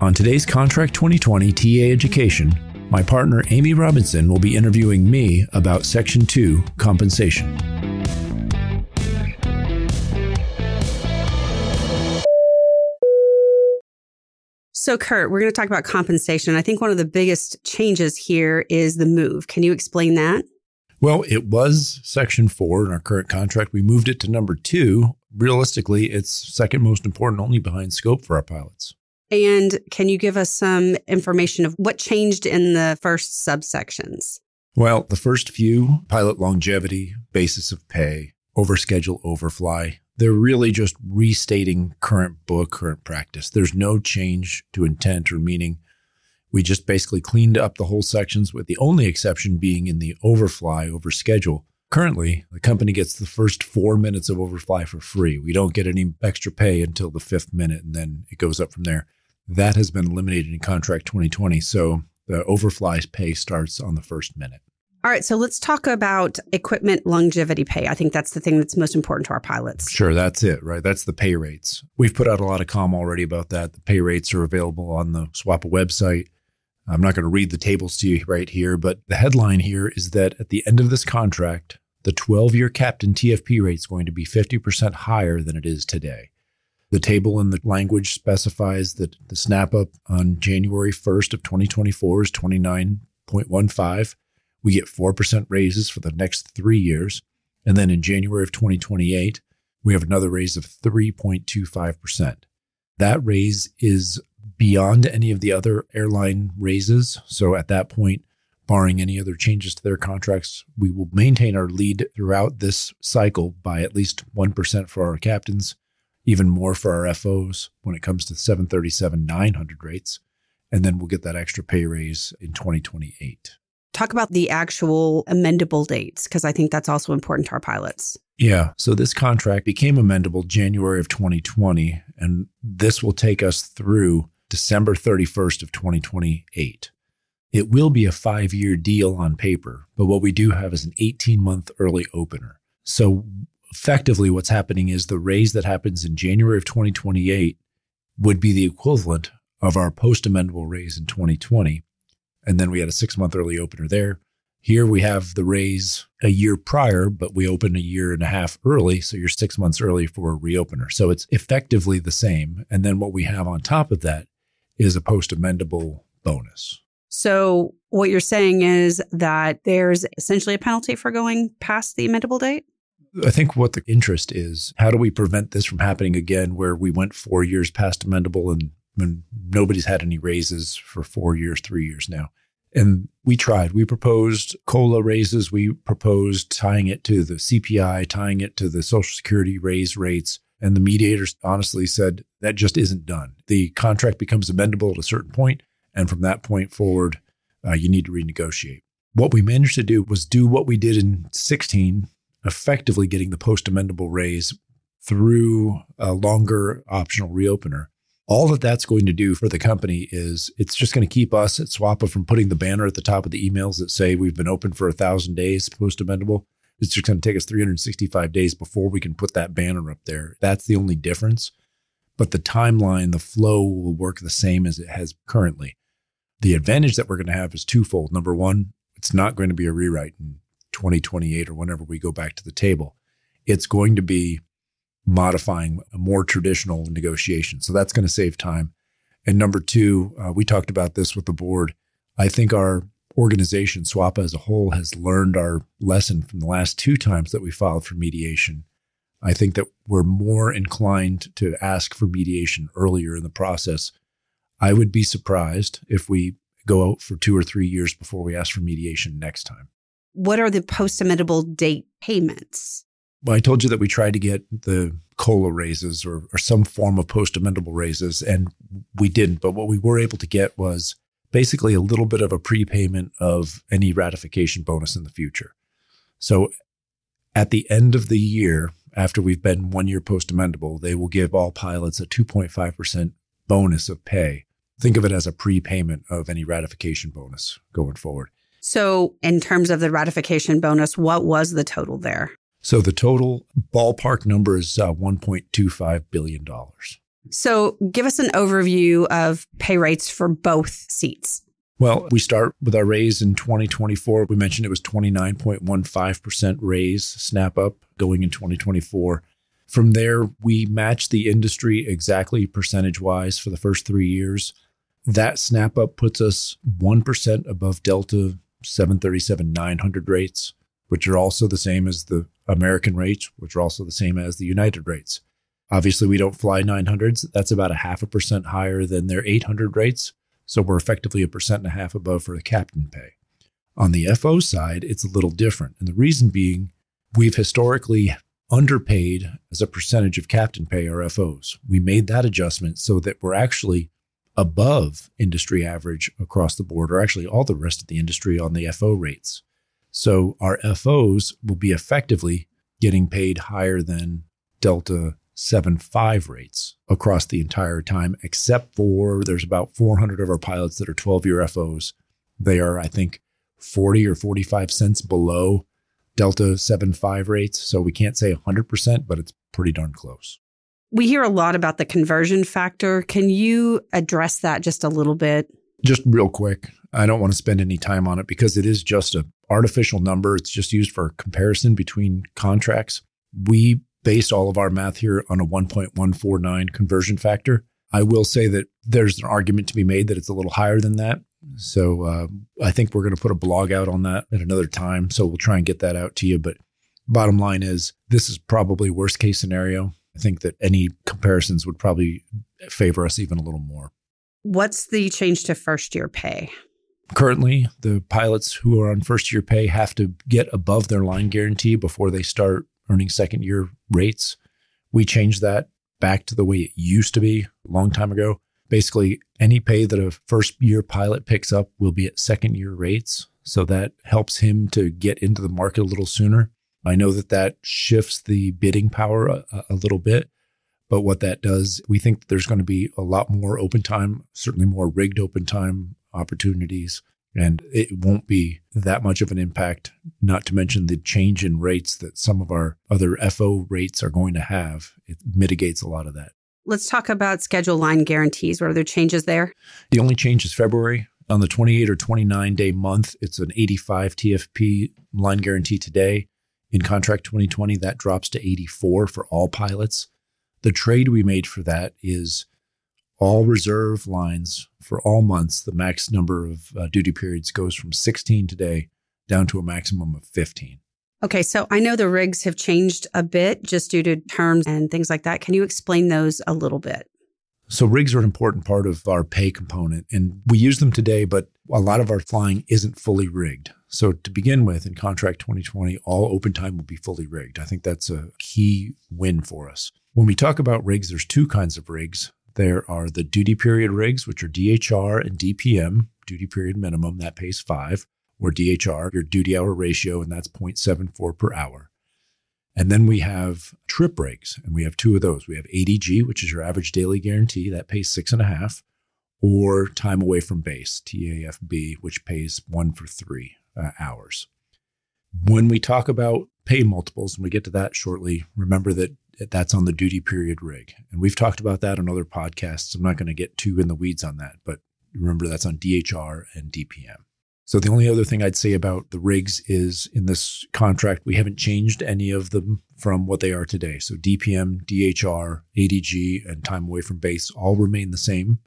On today's Contract 2020 TA Education, my partner Amy Robinson will be interviewing me about Section 2 compensation. So, Kurt, we're going to talk about compensation. I think one of the biggest changes here is the move. Can you explain that? Well, it was Section 4 in our current contract. We moved it to number two. Realistically, it's second most important, only behind scope for our pilots. And can you give us some information of what changed in the first subsections? Well, the first few pilot longevity, basis of pay, overschedule, overfly, they're really just restating current book, current practice. There's no change to intent or meaning. We just basically cleaned up the whole sections, with the only exception being in the overfly over schedule. Currently, the company gets the first four minutes of overfly for free. We don't get any extra pay until the fifth minute, and then it goes up from there. That has been eliminated in contract 2020. So the overfly pay starts on the first minute. All right, so let's talk about equipment longevity pay. I think that's the thing that's most important to our pilots. Sure, that's it, right? That's the pay rates. We've put out a lot of com already about that. The pay rates are available on the SWAPA website. I'm not going to read the tables to you right here, but the headline here is that at the end of this contract, the 12 year captain TFP rate is going to be 50% higher than it is today. The table in the language specifies that the snap up on January 1st of 2024 is 29.15 we get 4% raises for the next three years. And then in January of 2028, we have another raise of 3.25%. That raise is beyond any of the other airline raises. So at that point, barring any other changes to their contracts, we will maintain our lead throughout this cycle by at least 1% for our captains, even more for our FOs when it comes to 737 900 rates. And then we'll get that extra pay raise in 2028. Talk about the actual amendable dates, because I think that's also important to our pilots. Yeah. So this contract became amendable January of 2020, and this will take us through December 31st of 2028. It will be a five year deal on paper, but what we do have is an 18 month early opener. So effectively, what's happening is the raise that happens in January of 2028 would be the equivalent of our post amendable raise in 2020. And then we had a six month early opener there. Here we have the raise a year prior, but we open a year and a half early. So you're six months early for a reopener. So it's effectively the same. And then what we have on top of that is a post amendable bonus. So what you're saying is that there's essentially a penalty for going past the amendable date? I think what the interest is how do we prevent this from happening again where we went four years past amendable and when nobody's had any raises for four years, three years now. And we tried. We proposed COLA raises. We proposed tying it to the CPI, tying it to the Social Security raise rates. And the mediators honestly said that just isn't done. The contract becomes amendable at a certain point, And from that point forward, uh, you need to renegotiate. What we managed to do was do what we did in 16, effectively getting the post amendable raise through a longer optional reopener all that that's going to do for the company is it's just going to keep us at SWAPA from putting the banner at the top of the emails that say we've been open for a thousand days post amendable. It's just going to take us 365 days before we can put that banner up there. That's the only difference. But the timeline, the flow will work the same as it has currently. The advantage that we're going to have is twofold. Number one, it's not going to be a rewrite in 2028 or whenever we go back to the table. It's going to be modifying a more traditional negotiation. So that's going to save time. And number two, uh, we talked about this with the board. I think our organization, SWAPA as a whole, has learned our lesson from the last two times that we filed for mediation. I think that we're more inclined to ask for mediation earlier in the process. I would be surprised if we go out for two or three years before we ask for mediation next time. What are the post amendable date payments? Well, I told you that we tried to get the COLA raises or, or some form of post amendable raises, and we didn't. But what we were able to get was basically a little bit of a prepayment of any ratification bonus in the future. So at the end of the year, after we've been one year post amendable, they will give all pilots a 2.5% bonus of pay. Think of it as a prepayment of any ratification bonus going forward. So, in terms of the ratification bonus, what was the total there? So the total ballpark number is uh, $1.25 billion. So give us an overview of pay rates for both seats. Well, we start with our raise in 2024. We mentioned it was 29.15% raise snap up going in 2024. From there, we match the industry exactly percentage wise for the first three years. That snap up puts us 1% above Delta 737 900 rates, which are also the same as the American rates, which are also the same as the United rates. Obviously, we don't fly 900s. That's about a half a percent higher than their 800 rates. So we're effectively a percent and a half above for the captain pay. On the FO side, it's a little different. And the reason being, we've historically underpaid as a percentage of captain pay our FOs. We made that adjustment so that we're actually above industry average across the board, or actually all the rest of the industry on the FO rates. So our FOs will be effectively getting paid higher than Delta seven five rates across the entire time, except for there's about 400 of our pilots that are 12 year FOs. They are, I think, 40 or 45 cents below Delta seven five rates. So we can't say 100%, but it's pretty darn close. We hear a lot about the conversion factor. Can you address that just a little bit? Just real quick. I don't want to spend any time on it because it is just an artificial number. It's just used for comparison between contracts. We based all of our math here on a 1.149 conversion factor. I will say that there's an argument to be made that it's a little higher than that. So uh, I think we're going to put a blog out on that at another time. So we'll try and get that out to you. But bottom line is, this is probably worst case scenario. I think that any comparisons would probably favor us even a little more. What's the change to first year pay? Currently, the pilots who are on first year pay have to get above their line guarantee before they start earning second year rates. We changed that back to the way it used to be a long time ago. Basically, any pay that a first year pilot picks up will be at second year rates. So that helps him to get into the market a little sooner. I know that that shifts the bidding power a, a little bit, but what that does, we think there's going to be a lot more open time, certainly more rigged open time opportunities and it won't be that much of an impact, not to mention the change in rates that some of our other FO rates are going to have. It mitigates a lot of that. Let's talk about schedule line guarantees. What are there changes there? The only change is February. On the 28 or 29 day month, it's an 85 TFP line guarantee today. In contract 2020, that drops to 84 for all pilots. The trade we made for that is all reserve lines for all months, the max number of uh, duty periods goes from 16 today down to a maximum of 15. Okay, so I know the rigs have changed a bit just due to terms and things like that. Can you explain those a little bit? So, rigs are an important part of our pay component, and we use them today, but a lot of our flying isn't fully rigged. So, to begin with, in contract 2020, all open time will be fully rigged. I think that's a key win for us. When we talk about rigs, there's two kinds of rigs. There are the duty period rigs, which are DHR and DPM, duty period minimum, that pays five, or DHR, your duty hour ratio, and that's 0.74 per hour. And then we have trip rigs, and we have two of those. We have ADG, which is your average daily guarantee, that pays six and a half, or time away from base, TAFB, which pays one for three uh, hours. When we talk about pay multiples, and we get to that shortly, remember that that's on the duty period rig. And we've talked about that on other podcasts. I'm not going to get too in the weeds on that, but remember that's on DHR and DPM. So the only other thing I'd say about the rigs is in this contract, we haven't changed any of them from what they are today. So DPM, DHR, ADG, and time away from base all remain the same.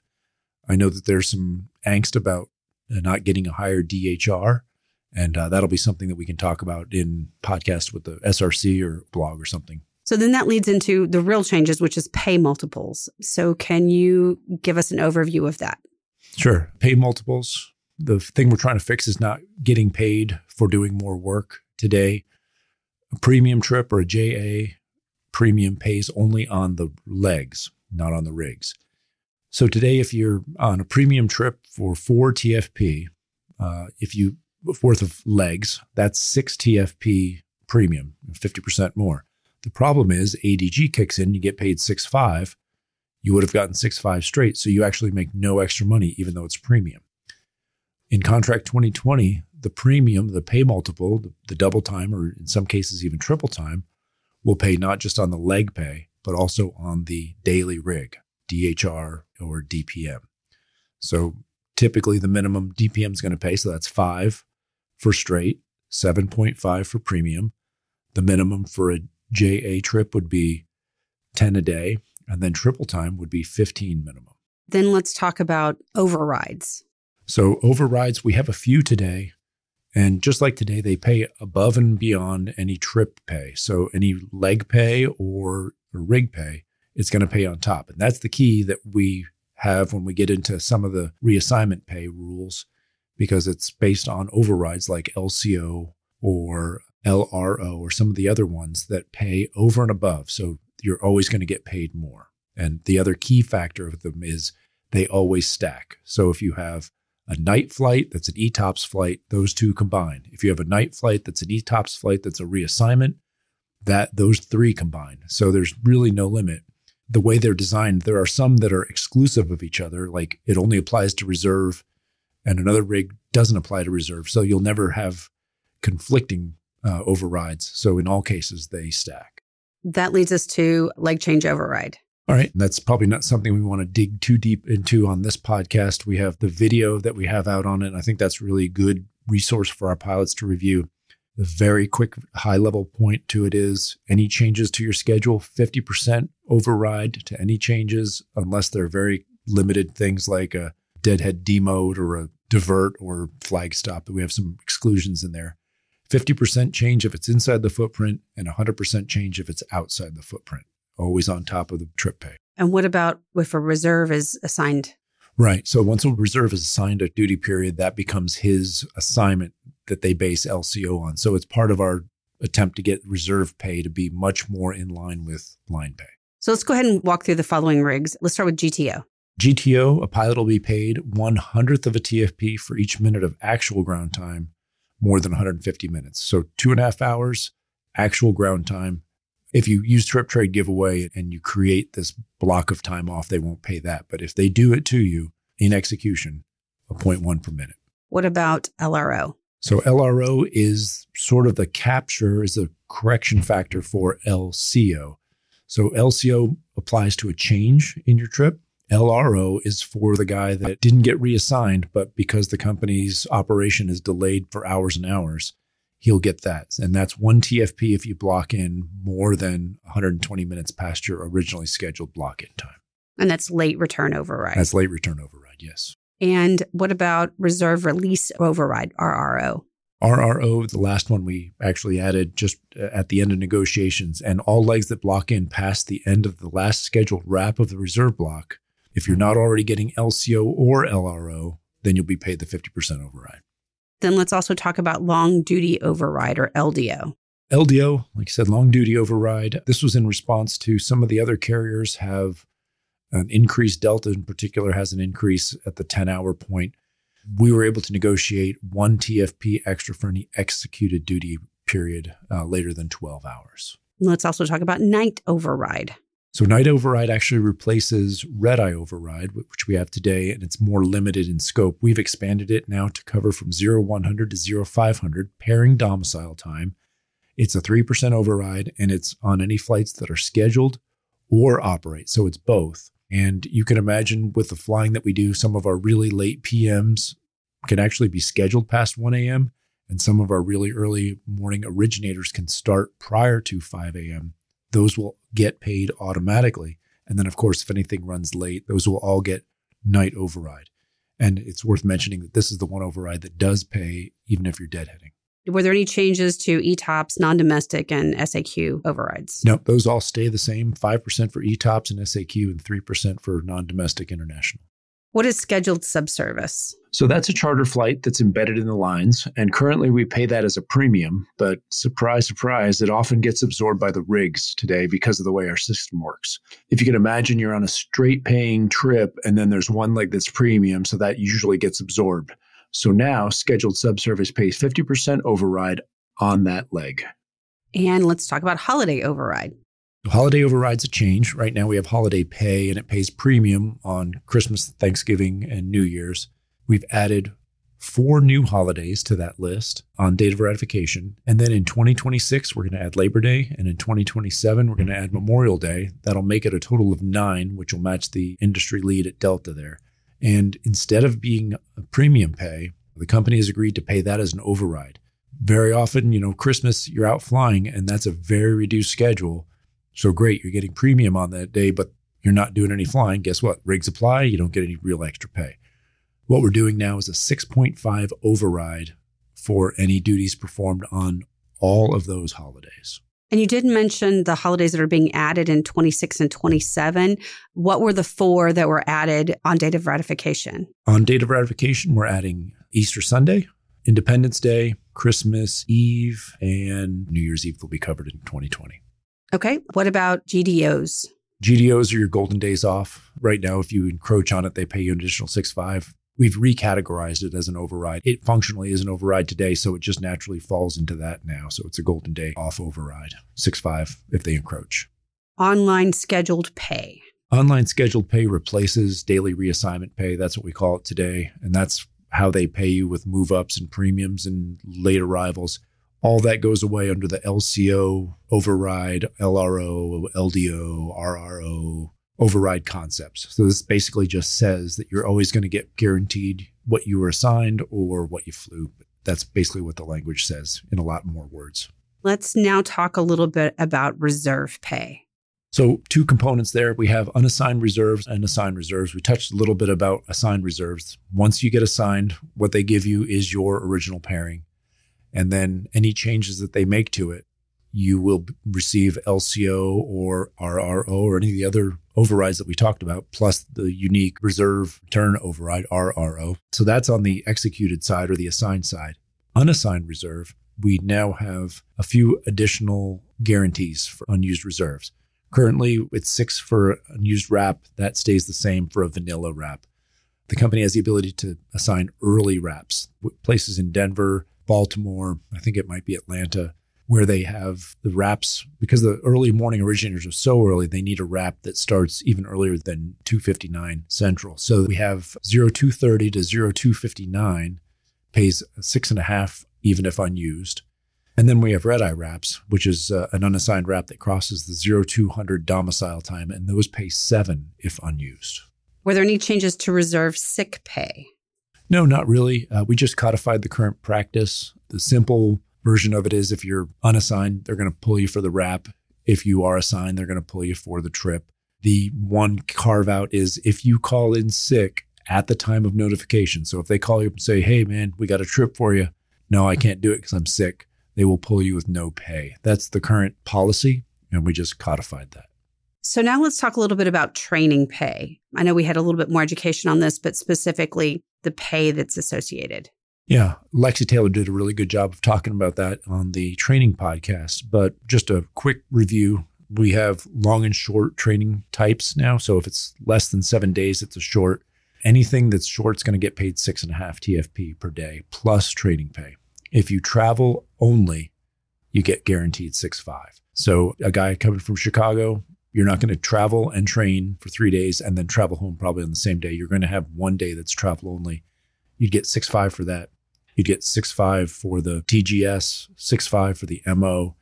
I know that there's some angst about uh, not getting a higher DHR, and uh, that'll be something that we can talk about in podcast with the SRC or blog or something so then that leads into the real changes, which is pay multiples. So can you give us an overview of that? Sure. Pay multiples. The thing we're trying to fix is not getting paid for doing more work today. A premium trip or a JA premium pays only on the legs, not on the rigs. So today, if you're on a premium trip for four TFP, uh, if you worth of legs, that's six TFP premium, 50% more. The problem is ADG kicks in, you get paid six five. You would have gotten six five straight, so you actually make no extra money, even though it's premium. In contract 2020, the premium, the pay multiple, the, the double time, or in some cases even triple time, will pay not just on the leg pay, but also on the daily rig, DHR or DPM. So typically the minimum DPM is going to pay. So that's five for straight, 7.5 for premium. The minimum for a JA trip would be 10 a day, and then triple time would be 15 minimum. Then let's talk about overrides. So, overrides, we have a few today. And just like today, they pay above and beyond any trip pay. So, any leg pay or rig pay, it's going to pay on top. And that's the key that we have when we get into some of the reassignment pay rules, because it's based on overrides like LCO or LRO or some of the other ones that pay over and above. So, you're always going to get paid more. And the other key factor of them is they always stack. So if you have a night flight that's an ETOPS flight, those two combine. If you have a night flight that's an ETOPS flight that's a reassignment, that those three combine. So there's really no limit. The way they're designed, there are some that are exclusive of each other, like it only applies to reserve and another rig doesn't apply to reserve. So you'll never have conflicting uh, overrides. So in all cases, they stack. That leads us to leg change override. All right. That's probably not something we want to dig too deep into on this podcast. We have the video that we have out on it. I think that's really a good resource for our pilots to review. The very quick high level point to it is any changes to your schedule, 50% override to any changes, unless they're very limited things like a deadhead demode or a divert or flag stop. We have some exclusions in there. 50% change if it's inside the footprint and 100% change if it's outside the footprint always on top of the trip pay. And what about if a reserve is assigned? Right. So once a reserve is assigned a duty period, that becomes his assignment that they base LCO on. So it's part of our attempt to get reserve pay to be much more in line with line pay. So let's go ahead and walk through the following rigs. Let's start with GTO. GTO, a pilot will be paid one hundredth of a TFP for each minute of actual ground time, more than 150 minutes. So two and a half hours actual ground time, if you use trip trade giveaway and you create this block of time off, they won't pay that. But if they do it to you in execution, a 0.1 per minute. What about LRO? So LRO is sort of the capture, is the correction factor for LCO. So LCO applies to a change in your trip. LRO is for the guy that didn't get reassigned, but because the company's operation is delayed for hours and hours, he'll get that. And that's one TFP if you block in more than 120 minutes past your originally scheduled block in time. And that's late return override. That's late return override, yes. And what about reserve release override, RRO? RRO, the last one we actually added just uh, at the end of negotiations, and all legs that block in past the end of the last scheduled wrap of the reserve block, if you're not already getting LCO or LRO, then you'll be paid the 50% override. Then let's also talk about long duty override or LDO. LDO, like I said, long duty override. This was in response to some of the other carriers have an increased Delta in particular has an increase at the 10 hour point. We were able to negotiate one TFP extra for any executed duty period uh, later than 12 hours. Let's also talk about night override. So night override actually replaces red eye override, which we have today, and it's more limited in scope. We've expanded it now to cover from 0100 to 0500 pairing domicile time. It's a 3% override and it's on any flights that are scheduled or operate. So it's both. And you can imagine with the flying that we do, some of our really late PMs can actually be scheduled past 1 a.m. And some of our really early morning originators can start prior to 5 a.m those will get paid automatically. And then, of course, if anything runs late, those will all get night override. And it's worth mentioning that this is the one override that does pay even if you're deadheading. Were there any changes to ETOPS, non domestic, and SAQ overrides? No, those all stay the same 5% for ETOPS and SAQ and 3% for non domestic international. What is scheduled subservice? So that's a charter flight that's embedded in the lines. And currently we pay that as a premium. But surprise, surprise, it often gets absorbed by the rigs today because of the way our system works. If you can imagine you're on a straight paying trip and then there's one leg that's premium, so that usually gets absorbed. So now scheduled subservice pays 50% override on that leg. And let's talk about holiday override. Holiday overrides a change. Right now we have holiday pay and it pays premium on Christmas, Thanksgiving, and New Year's. We've added four new holidays to that list on date of ratification. And then in 2026, we're going to add Labor Day. And in 2027, we're going to add Memorial Day. That'll make it a total of nine, which will match the industry lead at Delta there. And instead of being a premium pay, the company has agreed to pay that as an override. Very often, you know, Christmas, you're out flying and that's a very reduced schedule. So great, you're getting premium on that day, but you're not doing any flying. Guess what? Rigs apply, you don't get any real extra pay. What we're doing now is a 6.5 override for any duties performed on all of those holidays. And you did mention the holidays that are being added in 26 and 27. What were the four that were added on date of ratification? On date of ratification, we're adding Easter Sunday, Independence Day, Christmas Eve, and New Year's Eve will be covered in 2020. Okay. What about GDOs? GDOs are your golden days off. Right now, if you encroach on it, they pay you an additional six five. We've recategorized it as an override. It functionally is an override today, so it just naturally falls into that now. So it's a golden day off override, six five if they encroach. Online scheduled pay. Online scheduled pay replaces daily reassignment pay. That's what we call it today. And that's how they pay you with move ups and premiums and late arrivals. All that goes away under the LCO override, LRO, LDO, RRO, override concepts. So this basically just says that you're always going to get guaranteed what you were assigned or what you flew. That's basically what the language says in a lot more words. Let's now talk a little bit about reserve pay. So, two components there. We have unassigned reserves and assigned reserves. We touched a little bit about assigned reserves. Once you get assigned, what they give you is your original pairing. And then any changes that they make to it, you will receive LCO or RRO or any of the other overrides that we talked about, plus the unique reserve return override, RRO. So that's on the executed side or the assigned side. Unassigned reserve, we now have a few additional guarantees for unused reserves. Currently, it's six for unused wrap. That stays the same for a vanilla wrap. The company has the ability to assign early wraps, places in Denver, Baltimore, I think it might be Atlanta, where they have the wraps because the early morning originators are so early they need a wrap that starts even earlier than 259 central. So we have 0230 to 0259 pays six and a half even if unused. And then we have red eye wraps which is uh, an unassigned wrap that crosses the 0200 domicile time and those pay seven if unused. Were there any changes to reserve sick pay no not really uh, we just codified the current practice the simple version of it is if you're unassigned, they're going to pull you for the wrap. If you are assigned, they're going to pull you for the trip. The one carve out is if you call in sick at the time of notification. So if they call you up and say, hey, man, we got a trip for you. No, I can't do it because I'm sick. They will pull you with no pay. That's the current policy. And we just codified that. So now let's talk a little bit about training pay. I know we had a little bit more education on this, but specifically the pay that's associated. Yeah, Lexi Taylor did a really good job of talking about that on the training podcast. But just a quick review we have long and short training types now. So if it's less than seven days, it's a short. Anything that's short is going to get paid six and a half TFP per day plus training pay. If you travel only, you get guaranteed six five. So a guy coming from Chicago, you're not going to travel and train for three days and then travel home probably on the same day. You're going to have one day that's travel only. You'd get six five for that. You'd get six five for the TGS, six five for the MO.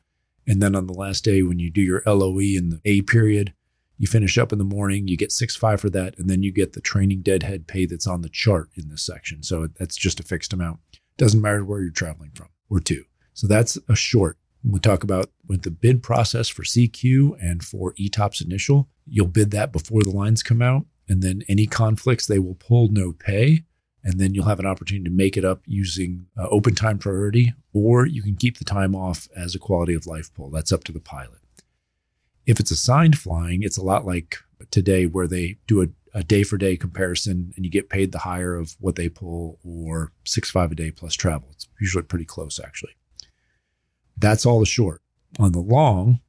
And then on the last day, when you do your LOE in the A period, you finish up in the morning, you get six five for that, and then you get the training deadhead pay that's on the chart in this section. So that's just a fixed amount. Doesn't matter where you're traveling from or to. So that's a short. We talk about with the bid process for CQ and for ETOPS initial, you'll bid that before the lines come out. And then any conflicts, they will pull no pay and then you'll have an opportunity to make it up using uh, open time priority, or you can keep the time off as a quality of life pull. That's up to the pilot. If it's assigned flying, it's a lot like today where they do a, a day for day comparison and you get paid the higher of what they pull or six five a day plus travel. It's usually pretty close actually. That's all the short. On the long,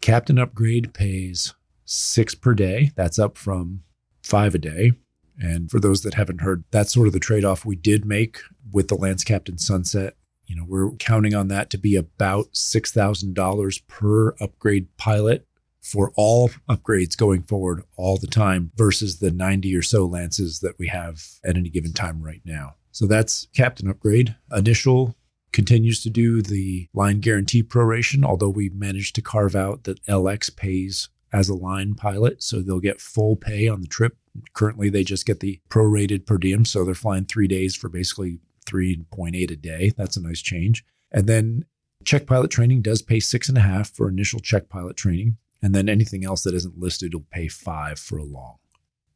captain upgrade pays six per day. That's up from five a day. And for those that haven't heard, that's sort of the trade off we did make with the Lance Captain Sunset. You know, we're counting on that to be about $6,000 per upgrade pilot for all upgrades going forward all the time versus the 90 or so lances that we have at any given time right now. So that's captain upgrade. Initial continues to do the line guarantee proration, although we managed to carve out that LX pays as a line pilot. So they'll get full pay on the trip. Currently, they just get the prorated per diem. So they're flying three days for basically 3.8 a day. That's a nice change. And then check pilot training does pay six and a half for initial check pilot training. And then anything else that isn't listed will pay five for a long.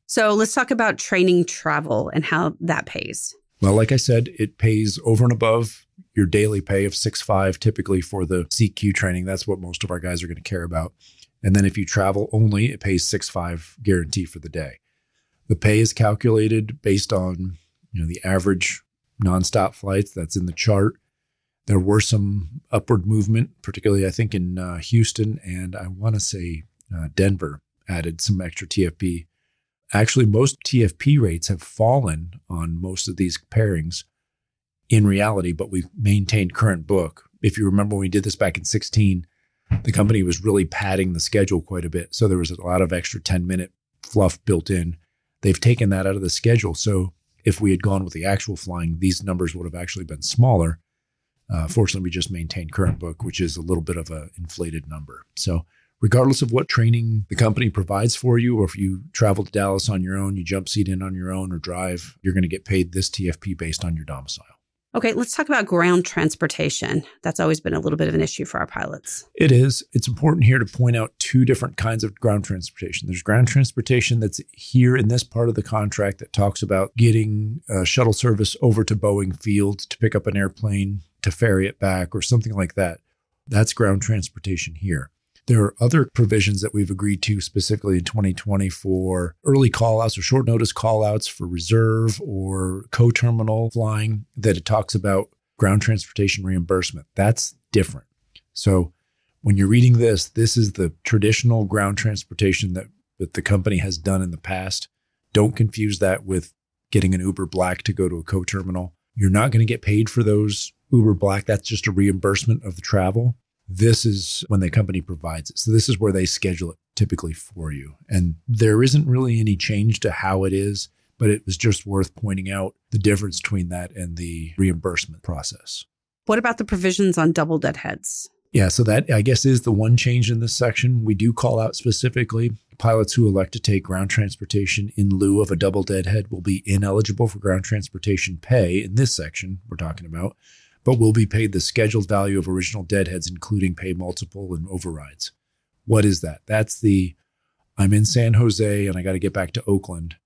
So let's talk about training travel and how that pays. Well, like I said, it pays over and above your daily pay of six five typically for the CQ training. That's what most of our guys are going to care about. And then if you travel only, it pays six five guarantee for the day. The pay is calculated based on you know the average nonstop flights that's in the chart. There were some upward movement, particularly I think in uh, Houston and I want to say uh, Denver added some extra TFP Actually, most TFP rates have fallen on most of these pairings in reality, but we've maintained current book. If you remember when we did this back in 16, the company was really padding the schedule quite a bit. So there was a lot of extra 10 minute fluff built in. They've taken that out of the schedule. So if we had gone with the actual flying, these numbers would have actually been smaller. Uh, fortunately, we just maintained current book, which is a little bit of an inflated number. So regardless of what training the company provides for you, or if you travel to Dallas on your own, you jump seat in on your own or drive, you're going to get paid this TFP based on your domicile. Okay, let's talk about ground transportation. That's always been a little bit of an issue for our pilots. It is. It's important here to point out two different kinds of ground transportation. There's ground transportation that's here in this part of the contract that talks about getting a shuttle service over to Boeing Field to pick up an airplane to ferry it back or something like that. That's ground transportation here. There are other provisions that we've agreed to specifically in 2020 for early callouts or short notice callouts for reserve or co terminal flying that it talks about ground transportation reimbursement. That's different. So when you're reading this, this is the traditional ground transportation that, that the company has done in the past. Don't confuse that with getting an Uber Black to go to a co terminal. You're not going to get paid for those Uber Black. That's just a reimbursement of the travel. This is when the company provides it. So this is where they schedule it typically for you. And there isn't really any change to how it is, but it was just worth pointing out the difference between that and the reimbursement process. What about the provisions on double deadheads? Yeah, so that I guess is the one change in this section. We do call out specifically pilots who elect to take ground transportation in lieu of a double deadhead will be ineligible for ground transportation pay in this section we're talking about but will be paid the scheduled value of original deadheads, including pay multiple and overrides. What is that? That's the I'm in San Jose and I got to get back to Oakland.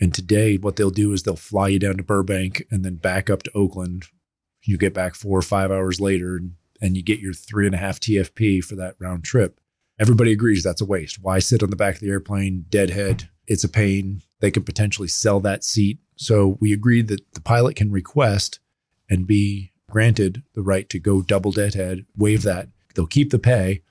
And today, what they'll do is they'll fly you down to Burbank and then back up to Oakland. You get back four or five hours later and, and you get your three and a half TFP for that round trip. Everybody agrees that's a waste. Why sit on the back of the airplane, deadhead? It's a pain. They could potentially sell that seat. So we agreed that the pilot can request and be granted the right to go double deadhead, waive that. They'll keep the pay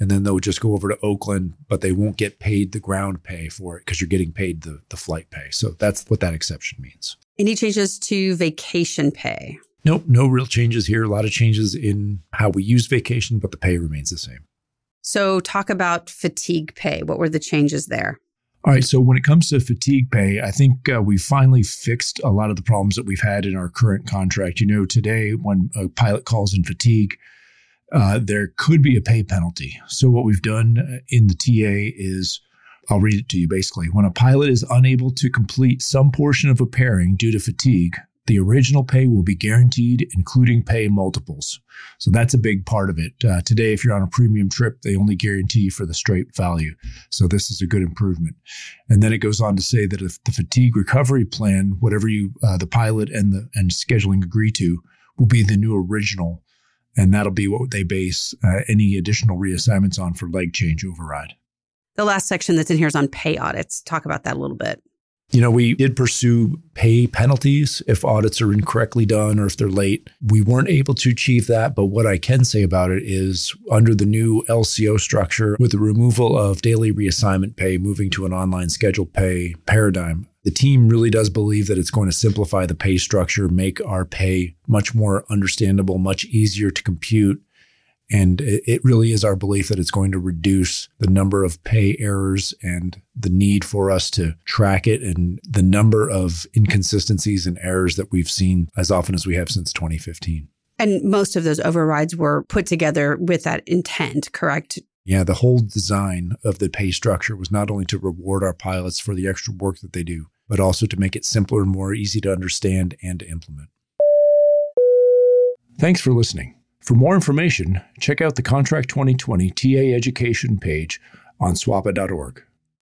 and then they'll just go over to Oakland, but they won't get paid the ground pay for it because you're getting paid the, the flight pay. So that's what that exception means. Any changes to vacation pay? Nope, no real changes here. A lot of changes in how we use vacation, but the pay remains the same. So, talk about fatigue pay. What were the changes there? All right. So when it comes to fatigue pay, I think uh, we finally fixed a lot of the problems that we've had in our current contract. You know, today when a pilot calls in fatigue, uh, there could be a pay penalty. So what we've done uh, in the TA is, I'll read it to you basically. When a pilot is unable to complete some portion of a pairing due to fatigue, the original pay will be guaranteed, including pay multiples. So that's a big part of it. Uh, today, if you're on a premium trip, they only guarantee for the straight value. So this is a good improvement. And then it goes on to say that if the fatigue recovery plan, whatever you uh, the pilot and the and scheduling agree to, will be the new original, and that'll be what they base uh, any additional reassignments on for leg change override. The last section that's in here is on pay audits. Talk about that a little bit. You know, we did pursue pay penalties if audits are incorrectly done or if they're late. We weren't able to achieve that, but what I can say about it is under the new LCO structure, with the removal of daily reassignment pay, moving to an online schedule pay paradigm, the team really does believe that it's going to simplify the pay structure, make our pay much more understandable, much easier to compute, And it really is our belief that it's going to reduce the number of pay errors and the need for us to track it and the number of inconsistencies and errors that we've seen as often as we have since 2015. And most of those overrides were put together with that intent, correct? Yeah, the whole design of the pay structure was not only to reward our pilots for the extra work that they do, but also to make it simpler and more easy to understand and to implement. Thanks for listening. For more information, check out the Contract 2020 TA Education page on swapa.org.